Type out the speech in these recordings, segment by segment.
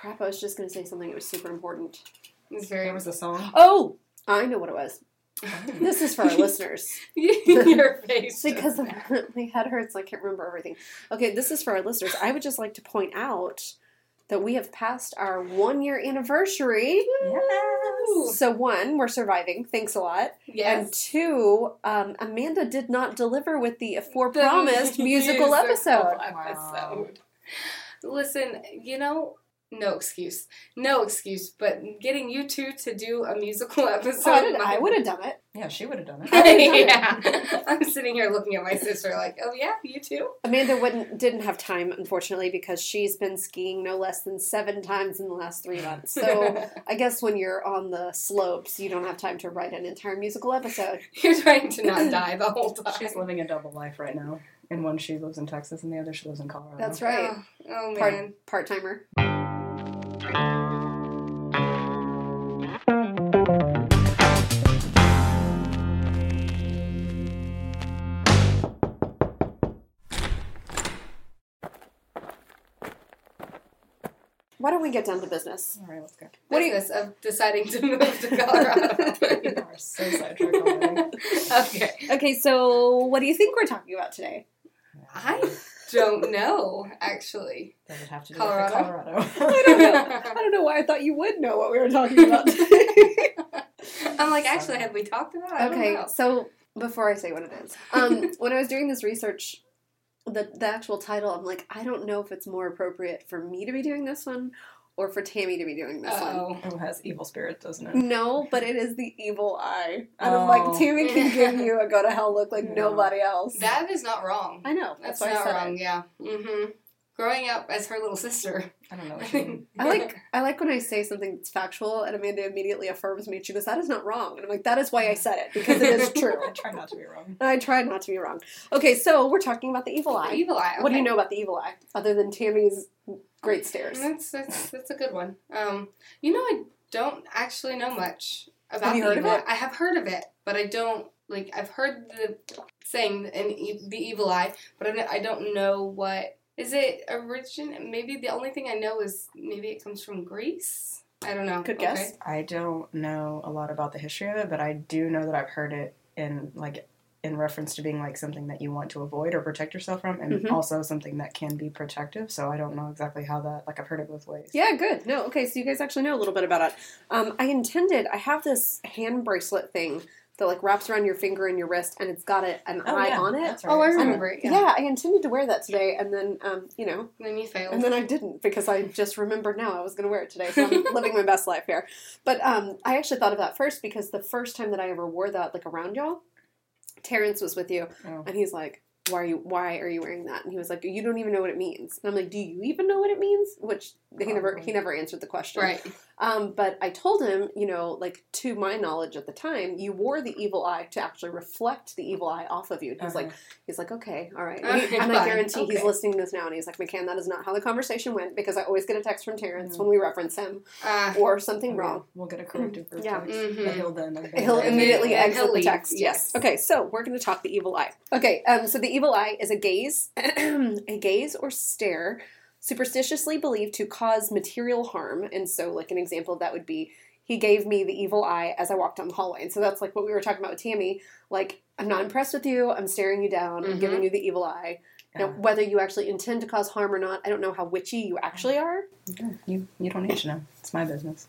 Crap, I was just going to say something that was super important. It's very. There was a song. Oh, I know what it was. This is for our listeners. Your face. because my head hurts. I can't remember everything. Okay, this is for our listeners. I would just like to point out that we have passed our one year anniversary. Yes. So, one, we're surviving. Thanks a lot. Yes. And two, um, Amanda did not deliver with the for The promised musical episode. episode. Listen, you know, no excuse, no excuse. But getting you two to do a musical episode, So I, I would have done it. Yeah, she would have done it. yeah, I'm sitting here looking at my sister like, oh yeah, you too. Amanda wouldn't didn't have time, unfortunately, because she's been skiing no less than seven times in the last three months. So I guess when you're on the slopes, you don't have time to write an entire musical episode. You're trying to not die the whole time. She's living a double life right now. And one she lives in Texas, and the other she lives in Colorado. That's right. Oh, oh, Part man. part timer. Don't we get down to business? All right, let's go. What do you- Business of deciding to move to Colorado. you are so sidetracked already. okay. Okay, so what do you think we're talking about today? I don't know, actually. Does it have to do Colorado? with Colorado? I don't know. I don't know why I thought you would know what we were talking about today. I'm like, actually, have we talked about it? Okay, know. so before I say what it is, um, when I was doing this research, the the actual title, I'm like, I don't know if it's more appropriate for me to be doing this one or for Tammy to be doing this one. Oh. It has evil spirit, doesn't it? No, but it is the evil eye. And I'm like, Oh. Tammy can give you a go to hell look like Yeah. nobody else. That is not wrong. I know. That's, That's, why I said wrong, it. yeah. Mm-hmm. Growing up as her little sister. I don't know what you mean. I like I like when I say something that's factual and Amanda immediately affirms me. She goes, "That is not wrong," and I'm like, "That is why I said it because it is true." I try not to be wrong. I tried not to be wrong. Okay, so we're talking about the evil The eye. evil eye. What do you know about the evil eye other than Tammy's great stares? That's, that's, that's a good one. Um, you know, I don't actually know much about Have you the heard of evil it? eye. I have heard of it, but I don't, like, I've heard the saying an e- the evil eye, but I don't know what. Is it origin? Maybe the only thing I know is maybe it comes from Greece. I don't know. Good guess. I don't know a lot about the history of it, but I do know that I've heard it in like in reference to being like something that you want to avoid or protect yourself from, and Mhm. also something that can be protective. So I don't know exactly how that. Like I've heard it both ways. Yeah, good. No, okay, so you guys actually know a little bit about it. Um, I intended, I have this hand bracelet thing that like wraps around your finger and your wrist, and it's got a, an Oh, eye yeah, on it. That's right. Oh, I remember it. Yeah. Yeah. I intended to wear that today, and then um, you know, And then you failed. and then I didn't because I just remembered now I was going to wear it today. So I'm living my best life here. But um, I actually thought of that first because the first time that I ever wore that, like around y'all, Terrence was with you, Oh. and he's like, "Why are you? Why are you wearing that?" And he was like, "You don't even know what it means." And I'm like, "Do you even know what it means?" Which he never he never answered the question. right. Um, but I told him, you know, like to my knowledge at the time, you wore the evil eye to actually reflect the evil eye off of you. And he's like, Uh-huh. he's like, okay, all right. Okay, and I fine, guarantee he's listening to this now, and he's like, McCann, that is not how the conversation went because I always get a text from Terrence Mhm. when we reference him Uh, or something Okay, wrong. We'll get a corrective group Yeah. text, Mhm. but he'll then He'll And immediately then exit he'll the leave, text. Yes. yes. Okay, so we're going to talk the evil eye. Okay, um, so the evil eye is a gaze, a gaze or stare, superstitiously believed to cause material harm. And so, like an example of that would be, he gave me the evil eye as I walked down the hallway. And so that's like what we were talking about with Tammy. Like, I'm not impressed with you. I'm staring you down. I'm Mhm. giving you the evil eye. Now, whether you actually intend to cause harm or not, I don't know how witchy you actually are. You you don't need to know. It's my business.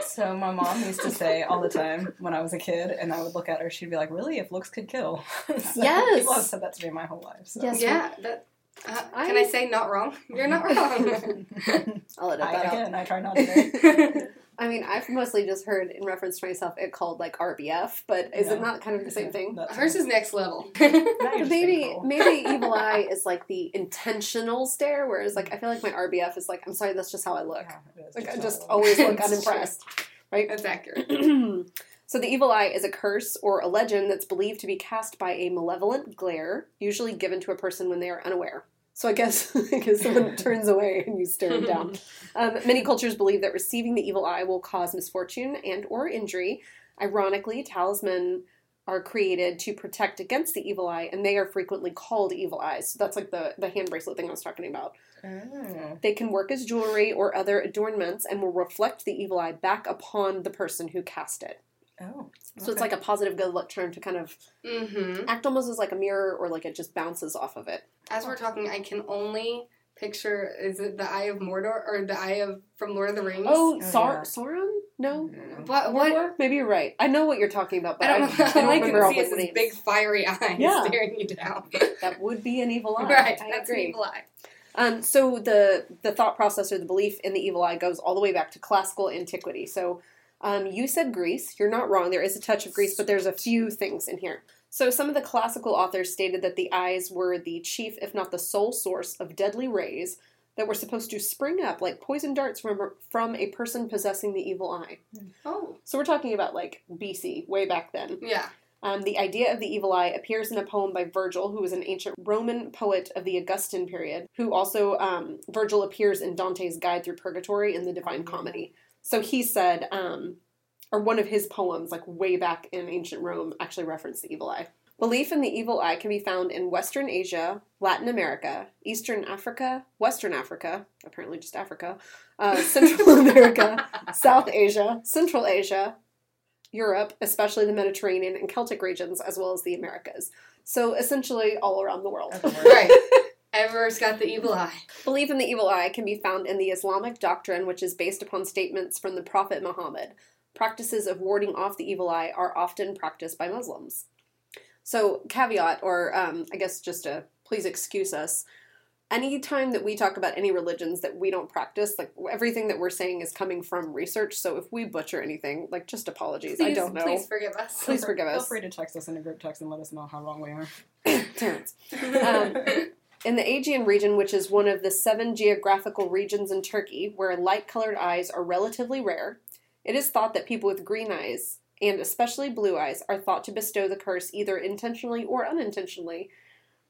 So my mom used to say all the time when I was a kid, and I would look at her, she'd be like, "Really? If looks could kill?" so Yes. People have said that to me my whole life. So. Yes. yeah. That, uh, Can I say not wrong? You're not wrong. I'll edit I, that out. again, I try not to. I mean, I've mostly just heard in reference to myself it called like RBF, but is it not kind of the same thing? That's Hers is next level. Now you're But just maybe cool. maybe evil eye is like the intentional stare, whereas like I feel like my RBF is like I'm sorry, that's just how I look. Yeah, it is Like I just always look It's true. unimpressed, right? That's accurate. so the evil eye is a curse or a legend that's believed to be cast by a malevolent glare, usually given to a person when they are unaware. So I guess because someone turns away and you stare them down. Um, many cultures believe that receiving the evil eye will cause misfortune and or injury. Ironically, talisman are created to protect against the evil eye, and they are frequently called evil eyes. So that's like the, the hand bracelet thing I was talking about. Oh. They can work as jewelry or other adornments and will reflect the evil eye back upon the person who cast it. Oh. So it's like a positive good luck charm to kind of Mm-hmm. act almost as like a mirror or like it just bounces off of it. As we're talking, I can only picture is it the Eye of Mordor or the Eye of from Lord of the Rings? Oh, Oh, Sar- yeah. Sauron? No? Mm. what what? Mordor? Maybe you're right. I know what you're talking about, but I I, don't, I know. don't all I remember all see the names. big fiery eye Yeah. staring you down. That would be an evil eye. right, I that's agree. an evil eye. Um, so the the thought process or the belief in the evil eye goes all the way back to classical antiquity. So um, you said Greece. You're not wrong. There is a touch of Greece, but there's a few things in here. So some of the classical authors stated that the eyes were the chief, if not the sole, source of deadly rays that were supposed to spring up like poison darts from from a person possessing the evil eye. Oh, So we're talking about like BC, way back then. yeah. Um, the idea of the evil eye appears in a poem by Virgil, who was an ancient Roman poet of the Augustan period, who also, um, Virgil appears in Dante's Guide Through Purgatory in the Divine Comedy. So he said, um, or one of his poems, like way back in ancient Rome, actually referenced the evil eye. Belief in the evil eye can be found in Western Asia, Latin America, Eastern Africa, Western Africa, apparently just Africa, uh, Central America, South Asia, Central Asia, Europe, especially the Mediterranean and Celtic regions, as well as the Americas. So essentially all around the world. Everywhere. Right. Everywhere's got the evil eye. Belief in the evil eye can be found in the Islamic doctrine, which is based upon statements from the Prophet Muhammad. Practices of warding off the evil eye are often practiced by Muslims. So, caveat, or um, I guess just a please excuse us. Anytime that we talk about any religions that we don't practice, like everything that we're saying is coming from research. So if we butcher anything, like just apologies. Please, I don't know. Please forgive us. Please forgive us. Feel free to text us in a group text and let us know how wrong we are. Terrence. Um, In the Aegean region, which is one of the seven geographical regions in Turkey where light colored eyes are relatively rare, it is thought that people with green eyes, and especially blue eyes, are thought to bestow the curse either intentionally or unintentionally.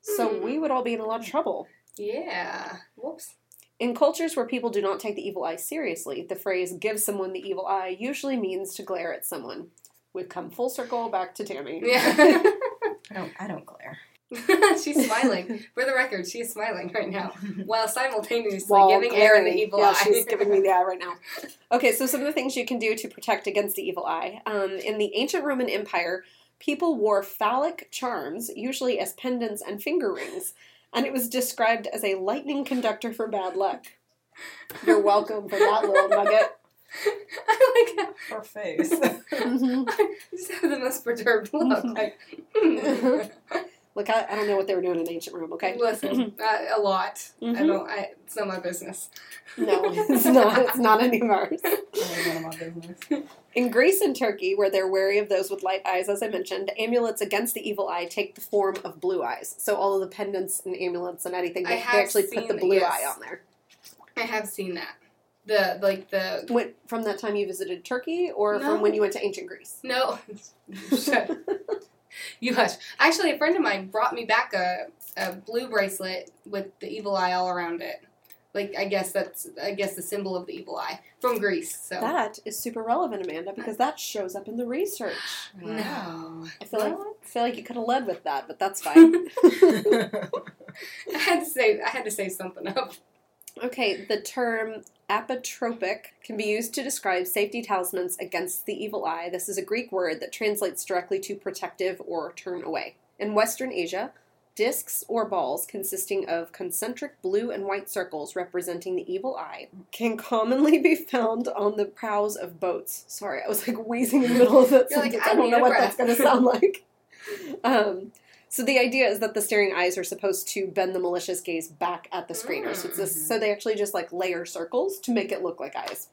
So Hmm. we would all be in a lot of trouble. yeah. Whoops. In cultures where people do not take the evil eye seriously, the phrase give someone the evil eye usually means to glare at someone. We've come full circle back to Tammy. Yeah. I don't. I don't glare. She's smiling. For the record, she is smiling right now while simultaneously While giving Aaron the evil yeah, eye. she's giving me the eye right now. Okay, so some of the things you can do to protect against the evil eye. Um, in the ancient Roman Empire, people wore phallic charms, usually as pendants and finger rings, and it was described as a lightning conductor for bad luck. You're welcome for that little nugget. I like how Her face. Mhm. you just have the most perturbed look. Like, Look, I, I don't know what they were doing in ancient Rome. Okay, listen, uh, a lot. I Mhm. don't. I, it's not my business. no, it's not. It's not any of ours. Really none of my business. In Greece and Turkey, where they're wary of those with light eyes, as I mentioned, amulets against the evil eye take the form of blue eyes. So all of the pendants and amulets and anything, they, they actually put the blue yes. eye on there. I have seen that. The like the Went from that time you visited Turkey, or No. from when you went to ancient Greece? no. Shut. You hush. Actually, a friend of mine brought me back a, a blue bracelet with the evil eye all around it. Like I guess that's I guess the symbol of the evil eye from Greece. So That is super relevant, Amanda, because that shows up in the research. no, I feel like I feel like you could have led with that, but that's fine. I had to say I had to say something up. Okay, the term apotropaic can be used to describe safety talismans against the evil eye. This is a Greek word that translates directly to protective or turn away. In Western Asia, discs or balls consisting of concentric blue and white circles representing the evil eye can commonly be found on the prows of boats. Sorry, I was like wheezing in the middle of that You're like, sentence. "I I don't know what that's going to sound like. Um, so the idea is that the staring eyes are supposed to bend the malicious gaze back at the screener. So it's this, mm. so they actually just like layer circles to make it look like eyes.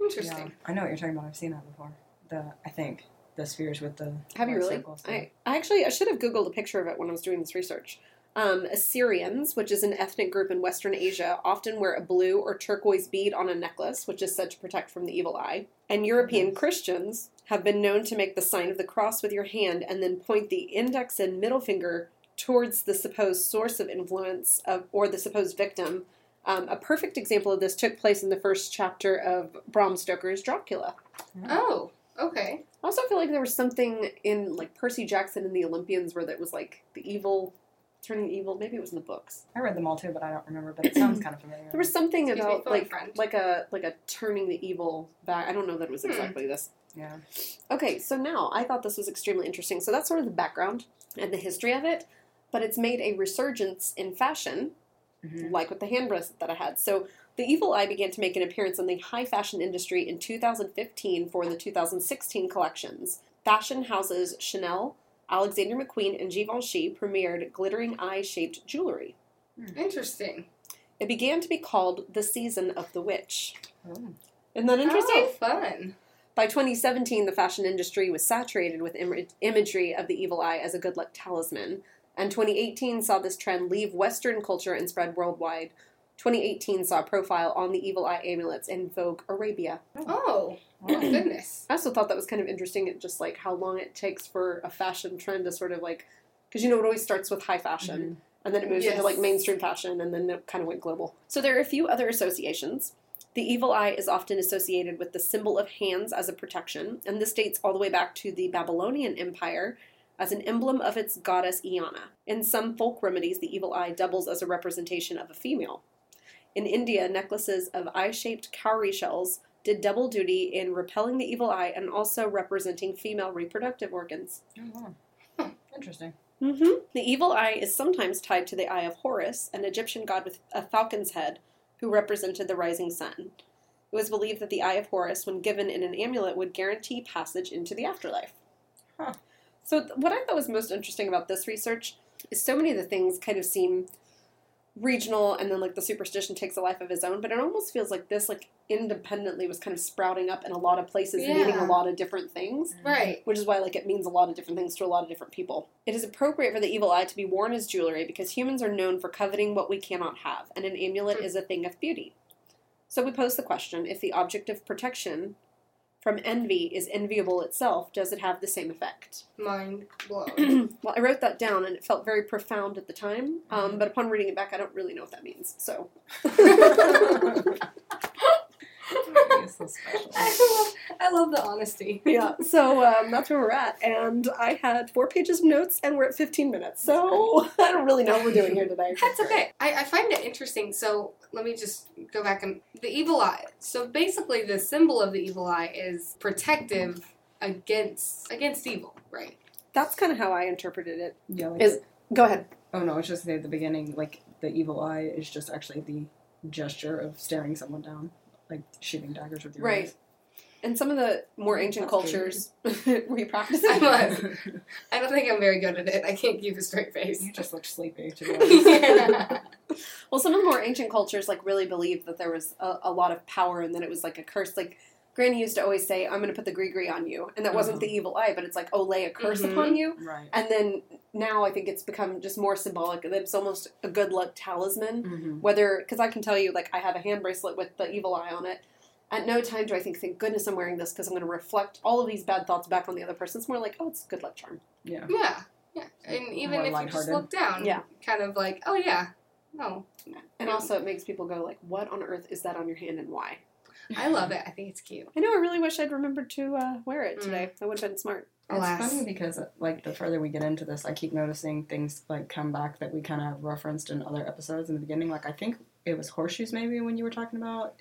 Yeah, Interesting. I know what you're talking about. I've seen that before. The I think the spheres with the Have you really? circles. I, I actually I should have googled a picture of it when I was doing this research. Um, Assyrians, which is an ethnic group in Western Asia, often wear a blue or turquoise bead on a necklace, which is said to protect from the evil eye. And European Nice. Christians have been known to make the sign of the cross with your hand and then point the index and middle finger towards the supposed source of influence of, or the supposed victim. Um, a perfect example of this took place in the first chapter of Bram Stoker's Dracula. Oh, okay. I also feel like there was something in like Percy Jackson and the Olympians where that was like the evil turning evil. Maybe it was in the books. I read them all too, but I don't remember. But it sounds kind of familiar. There was something Excuse about phone like friend. like a like a turning the evil back. I don't know that it was Hmm. exactly this. yeah. Okay, so now I thought this was extremely interesting. So that's sort of the background and the history of it, but it's made a resurgence in fashion, Mhm. like with the hand bracelet that I had. So the evil eye began to make an appearance in the high fashion industry in 2015 for the 2016 collections. Fashion houses Chanel, Alexander McQueen, and Givenchy premiered glittering eye-shaped jewelry. Hmm. Interesting. It began to be called the Season of the Witch. Oh. Isn't that interesting? Oh, fun. By 2017, the fashion industry was saturated with Im- imagery of the evil eye as a good luck talisman, and 2018 saw this trend leave Western culture and spread worldwide. 2018 saw a profile on the evil eye amulets in Vogue Arabia. Oh, Oh, wow. goodness. I also thought that was kind of interesting, it just like how long it takes for a fashion trend to sort of like, because you know it always starts with high fashion, mm-hmm. and then it moves into like mainstream fashion, and then it kind of went global. So there are a few other associations. The evil eye is often associated with the symbol of hands as a protection, and this dates all the way back to the Babylonian Empire as an emblem of its goddess Iana. In some folk remedies, the evil eye doubles as a representation of a female. In India, necklaces of eye shaped cowrie shells did double duty in repelling the evil eye and also representing female reproductive organs. Oh, wow. Huh. Interesting. Mm-hmm. The evil eye is sometimes tied to the eye of Horus, an Egyptian god with a falcon's head who represented the rising sun. It was believed that the eye of Horus, when given in an amulet, would guarantee passage into the afterlife. Huh. So, th- what I thought was most interesting about this research is so many of the things kind of seem regional and then like the superstition takes a life of its own but it almost feels like this like independently was kind of sprouting up in a lot of places meaning a lot of different things Right. which is why like it means a lot of different things to a lot of different people. It is appropriate for the evil eye to be worn as jewelry because humans are known for coveting what we cannot have, and an amulet Hmm. is a thing of beauty. So we pose the question: if the object of protection from envy is enviable itself, does it have the same effect? Mind blown. well, I wrote that down, and it felt very profound at the time. Um, Mhm. but upon reading it back, I don't really know what that means. So. You're so special. I love, I love the honesty. yeah, so um, that's where we're at. And I had four pages of notes, and we're at 15 minutes. So I don't really know what we're doing here today. That's okay. I, I find it interesting. So let me just go back and the evil eye. So basically, the symbol of the evil eye is protective against against evil, right? That's kind of how I interpreted it. Yeah. Like, Is go ahead. oh no, it's just at the beginning. Like the evil eye is just actually the gesture of staring someone down, like shooting daggers with your Right. eyes. In some of the more ancient That's cultures, were you practicing? I was. I don't think I'm very good at it. I can't keep a straight face. you just look sleepy. Yeah. Well, some of the more ancient cultures like really believed that there was a, a lot of power and that it was like a curse. Like Granny used to always say, "I'm going to put the gris-gris on you," and that wasn't Uh-huh. the evil eye, but it's like, "Oh, lay a curse Mhm. upon you." right. And then now I think it's become just more symbolic. that It's almost a good luck talisman. Mm-hmm. Whether because I can tell you, like I have a hand bracelet with the evil eye on it. At no time do I think, thank goodness I'm wearing this because I'm going to reflect all of these bad thoughts back on the other person. It's more like, oh, it's a good luck charm. Yeah. Yeah. Yeah. And even More if you just look down, Yeah. kind of like, oh yeah. No. And also, it makes people go like, "What on earth is that on your hand, and why?" I love it. I think it's cute. I know. I really wish I'd remembered to uh, wear it today. That would have been smart. Alas. It's funny because like the further we get into this, I keep noticing things like come back that we kind of referenced in other episodes in the beginning. Like I think it was horseshoes maybe when you were talking about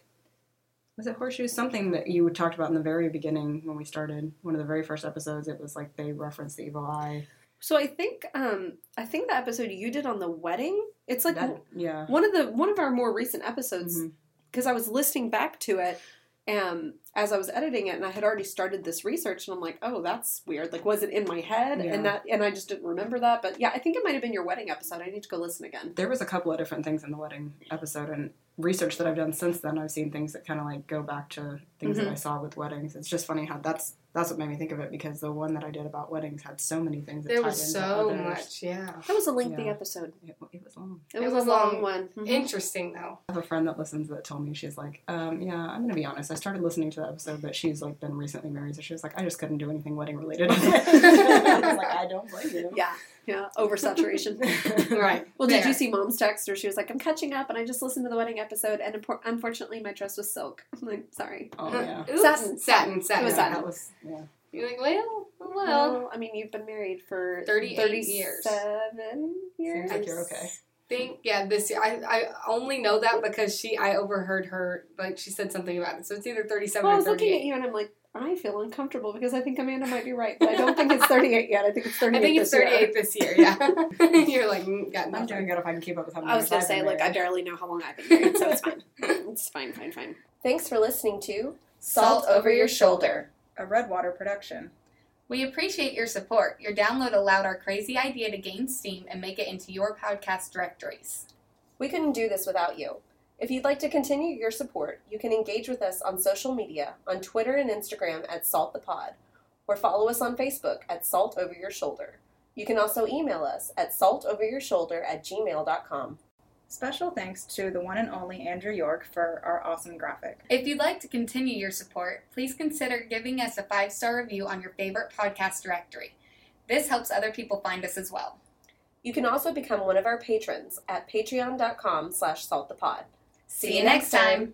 was it horseshoes? Something that you talked about in the very beginning when we started one of the very first episodes. It was like they referenced the evil eye. So I think, um, I think the episode you did on the wedding, it's like That, yeah. one of the one of our more recent episodes Mhm. Because I was listening back to it um, as I was editing it, and I had already started this research, and I'm like, oh, that's weird. Like, was it in my head? Yeah. And that, and I just didn't remember that. But yeah, I think it might have been your wedding episode. I need to go listen again. There was a couple of different things in the wedding episode and research that I've done since then. I've seen things that kind of like go back to things Mhm. that I saw with weddings. It's just funny how that's that's what made me think of it because the one that I did about weddings had so many things. That There tied was into so others. much, yeah. That was a lengthy Yeah. episode. It, it was long. It, It was, was a long, long. one. Mhm. Interesting though. I have a friend that listens that told me she's like, um, yeah, I'm gonna be honest. I started listening to the episode, but she's like been recently married, so she was like, I just couldn't do anything wedding related. I was like, I don't blame you. Yeah, yeah, oversaturation. Right. Well, did There. you see Mom's text where she was like, "I'm catching up, and I just listened to the wedding episode, and impor- unfortunately, my dress was silk." I'm like, "Sorry." Oh yeah. Oops. Satin. Satin. Satin. It was Yeah, satin. That was yeah. You're like, well, well. Well, I mean, you've been married for 38 years. 37 years. Seems like you're okay. think yeah this year I, I only know that because she I overheard her like she said something about it so it's either 37 Well, I or was looking at you and I'm like, I feel uncomfortable because I think Amanda might be right, but I don't think it's 38 yet. I think it's 38 I think it's this year. 38 this year yeah you're like mm, got I'm doing good if I can keep up with how many I was years gonna I've say, been look, I barely know how long I've been married, so it's fine. It's fine, fine, fine. Thanks for listening to Salt Over Your Shoulder. A Redwater production. We appreciate your support. Your download allowed our crazy idea to gain steam and make it into your podcast directories. We couldn't do this without you. If you'd like to continue your support, you can engage with us on social media on Twitter and Instagram at Salt the Pod, or follow us on Facebook at Salt Over Your Shoulder. You can also email us at saltoveryourshoulder at gmail.com. Special thanks to the one and only Andrew York for our awesome graphic. If you'd like to continue your support, please consider giving us a five star review on your favorite podcast directory. This helps other people find us as well. You can also become one of our patrons at patreon.com slash saltthepod. See you next time.